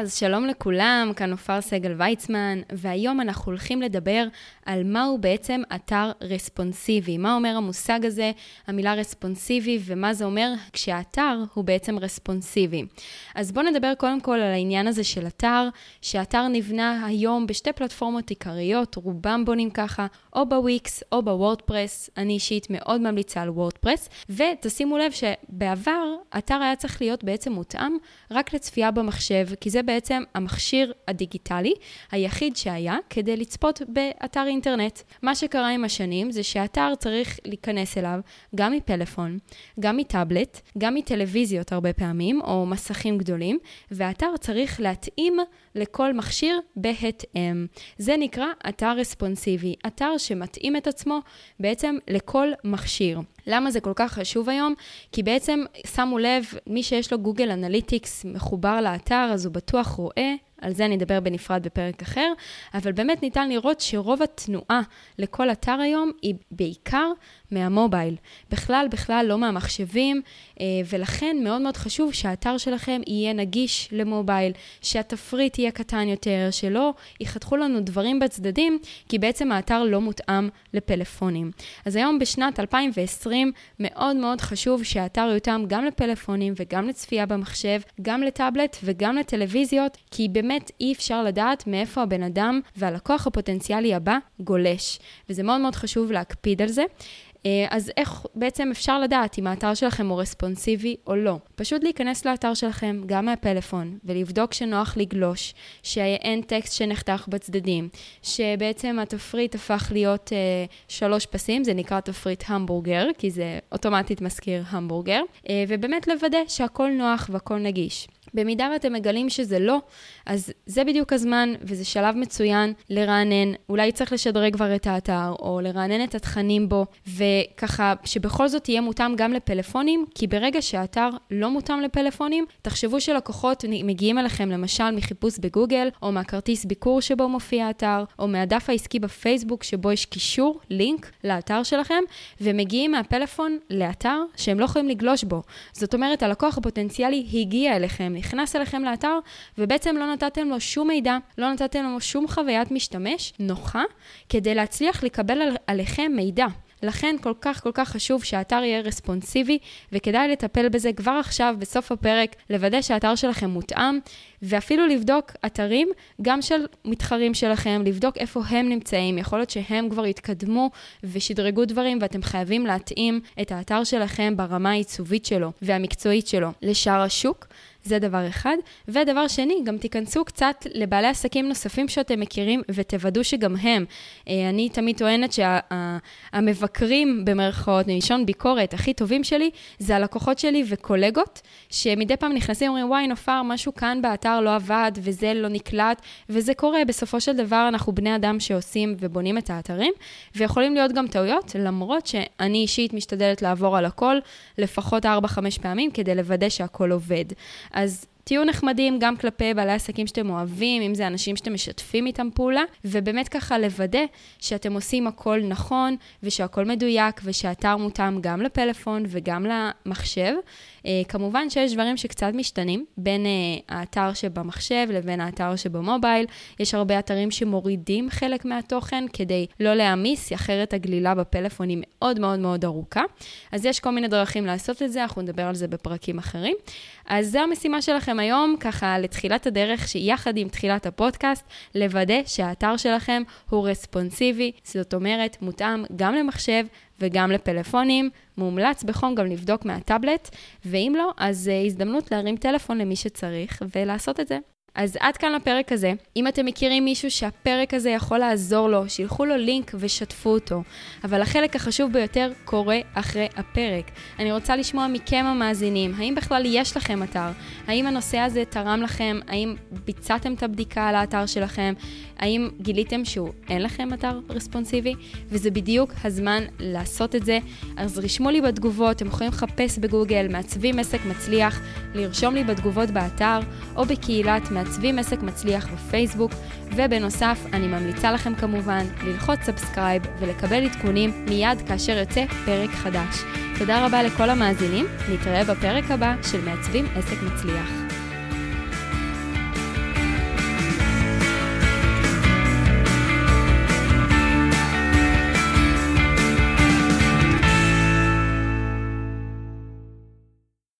אז שלום לכולם, כאן עופר סגל ויצמן, והיום אנחנו הולכים לדבר על מהו בעצם אתר רספונסיבי. מה אומר המושג הזה, המילה רספונסיבי, ומה זה אומר כשהאתר הוא בעצם רספונסיבי. אז בואו נדבר קודם כל על העניין הזה של אתר, שאתר נבנה היום בשתי פלטפורמות עיקריות, רובם בונים ככה, או בוויקס או בוורדפרס. אני אישית מאוד ממליצה על וורדפרס, ותשימו לב שבעבר אתר היה צריך להיות בעצם מותאם רק לצפייה במחשב, כי זה בעצם המכשיר הדיגיטלי היחיד שהיה כדי לצפות באתר אינטרנט. מה שקרה עם השנים זה שהאתר צריך להיכנס אליו גם מפלאפון, גם מטאבלט, גם מטלוויזיות הרבה פעמים, או מסכים גדולים, והאתר צריך להתאים לכל מכשיר בהתאם. זה נקרא אתר רספונסיבי, אתר שמתאים את עצמו בעצם לכל מכשיר. למה זה כל כך חשוב היום? כי בעצם, שמו לב, מי שיש לו Google Analytics מחובר לאתר, אז הוא בטוח רואה על זה אני אדבר בנפרד בפרק אחר, אבל באמת ניתן לראות שרוב התנועה לכל אתר היום היא בעיקר מהמובייל. בכלל, בכלל לא מהמחשבים, אה, ולכן מאוד מאוד חשוב שהאתר שלכם יהיה נגיש למובייל, שהתפריט יהיה קטן יותר, שלא יחתכו לנו דברים בצדדים, כי בעצם האתר לא מותאם לפלאפונים. אז היום בשנת 2020 מאוד מאוד חשוב שהאתר יותאם גם לפלאפונים וגם לצפייה במחשב, גם לטאבלט וגם לטלוויזיות, כי אי אפשר לדעת מאיפה הבן אדם והלקוח הפוטנציאלי הבא גולש. וזה מאוד מאוד חשוב להקפיד על זה. אה, אז איך בעצם אפשר לדעת אם האתר שלכם הוא רספונסיבי או לא? פשוט להיכנס לאתר שלכם, גם מהפלאפון, ולבדוק שנוח לגלוש, שאין טקסט שנחתך בצדדים, שבעצם התפריט הפך להיות אה, שלוש פסים, זה נקרא תפריט המבורגר, כי זה אוטומטית מזכיר המבורגר, אה, ובאמת לוודא שהכל נוח והכל נגיש. במידה ואתם מגלים שזה לא, אז זה בדיוק הזמן, וזה שלב מצוין לרענן. אולי צריך לשדרג כבר את האתר, או לרענן את התכנים בו, וככה שבכל זאת יהיה מותאם גם לפלאפונים, כי ברגע שהאתר לא מותאם לפלאפונים, תחשבו שלקוחות מגיעים אליכם למשל מחיפוש בגוגל, או מהכרטיס ביקור שבו מופיע האתר, או מהדף העסקי בפייסבוק שבו יש קישור, לינק, לאתר שלכם, ומגיעים מהפלאפון לאתר שהם לא יכולים לגלוש בו. זאת אומרת, הלקוח הפוטנציאלי הגיע אליכם, נכנס אליכם לאתר, ובעצם לא נתתם לו שום מידע, לא נתתם לו שום חוויית משתמש נוחה, כדי להצליח לקבל על, עליכם מידע. לכן כל כך כל כך חשוב שהאתר יהיה רספונסיבי, וכדאי לטפל בזה כבר עכשיו, בסוף הפרק, לוודא שהאתר שלכם מותאם, ואפילו לבדוק אתרים גם של מתחרים שלכם, לבדוק איפה הם נמצאים. יכול להיות שהם כבר התקדמו ושדרגו דברים, ואתם חייבים להתאים את האתר שלכם ברמה העיצובית שלו והמקצועית שלו לשאר השוק. זה דבר אחד. ודבר שני, גם תיכנסו קצת לבעלי עסקים נוספים שאתם מכירים ותוודאו שגם הם. אה, אני תמיד טוענת שהמבקרים, שה, במרכאות, מלשון ביקורת, הכי טובים שלי, זה הלקוחות שלי וקולגות, שמדי פעם נכנסים ואומרים, וואי, נופר, משהו כאן באתר לא עבד וזה לא נקלט, וזה קורה. בסופו של דבר, אנחנו בני אדם שעושים ובונים את האתרים, ויכולים להיות גם טעויות, למרות שאני אישית משתדלת לעבור על הכל לפחות 4-5 פעמים כדי לוודא שהכל עובד. אז תהיו נחמדים גם כלפי בעלי עסקים שאתם אוהבים, אם זה אנשים שאתם משתפים איתם פעולה, ובאמת ככה לוודא שאתם עושים הכל נכון, ושהכל מדויק, ושהאתר מותאם גם לפלאפון וגם למחשב. Uh, כמובן שיש דברים שקצת משתנים בין uh, האתר שבמחשב לבין האתר שבמובייל. יש הרבה אתרים שמורידים חלק מהתוכן כדי לא להעמיס, אחרת הגלילה בפלאפון היא מאוד מאוד מאוד ארוכה. אז יש כל מיני דרכים לעשות את זה, אנחנו נדבר על זה בפרקים אחרים. אז זו המשימה שלכם היום, ככה לתחילת הדרך, שיחד עם תחילת הפודקאסט, לוודא שהאתר שלכם הוא רספונסיבי, זאת אומרת, מותאם גם למחשב וגם לפלאפונים. מומלץ בחום גם לבדוק מהטאבלט, ואם לא, אז uh, הזדמנות להרים טלפון למי שצריך ולעשות את זה. אז עד כאן לפרק הזה. אם אתם מכירים מישהו שהפרק הזה יכול לעזור לו, שילחו לו לינק ושתפו אותו. אבל החלק החשוב ביותר קורה אחרי הפרק. אני רוצה לשמוע מכם המאזינים, האם בכלל יש לכם אתר? האם הנושא הזה תרם לכם? האם ביצעתם את הבדיקה על האתר שלכם? האם גיליתם שהוא אין לכם אתר רספונסיבי? וזה בדיוק הזמן לעשות את זה. אז רשמו לי בתגובות, אתם יכולים לחפש בגוגל מעצבים עסק מצליח, לרשום לי בתגובות באתר, או בקהילת מעצבים עסק מצליח בפייסבוק, ובנוסף, אני ממליצה לכם כמובן ללחוץ subscribe ולקבל עדכונים מיד כאשר יוצא פרק חדש. תודה רבה לכל המאזינים, נתראה בפרק הבא של מעצבים עסק מצליח.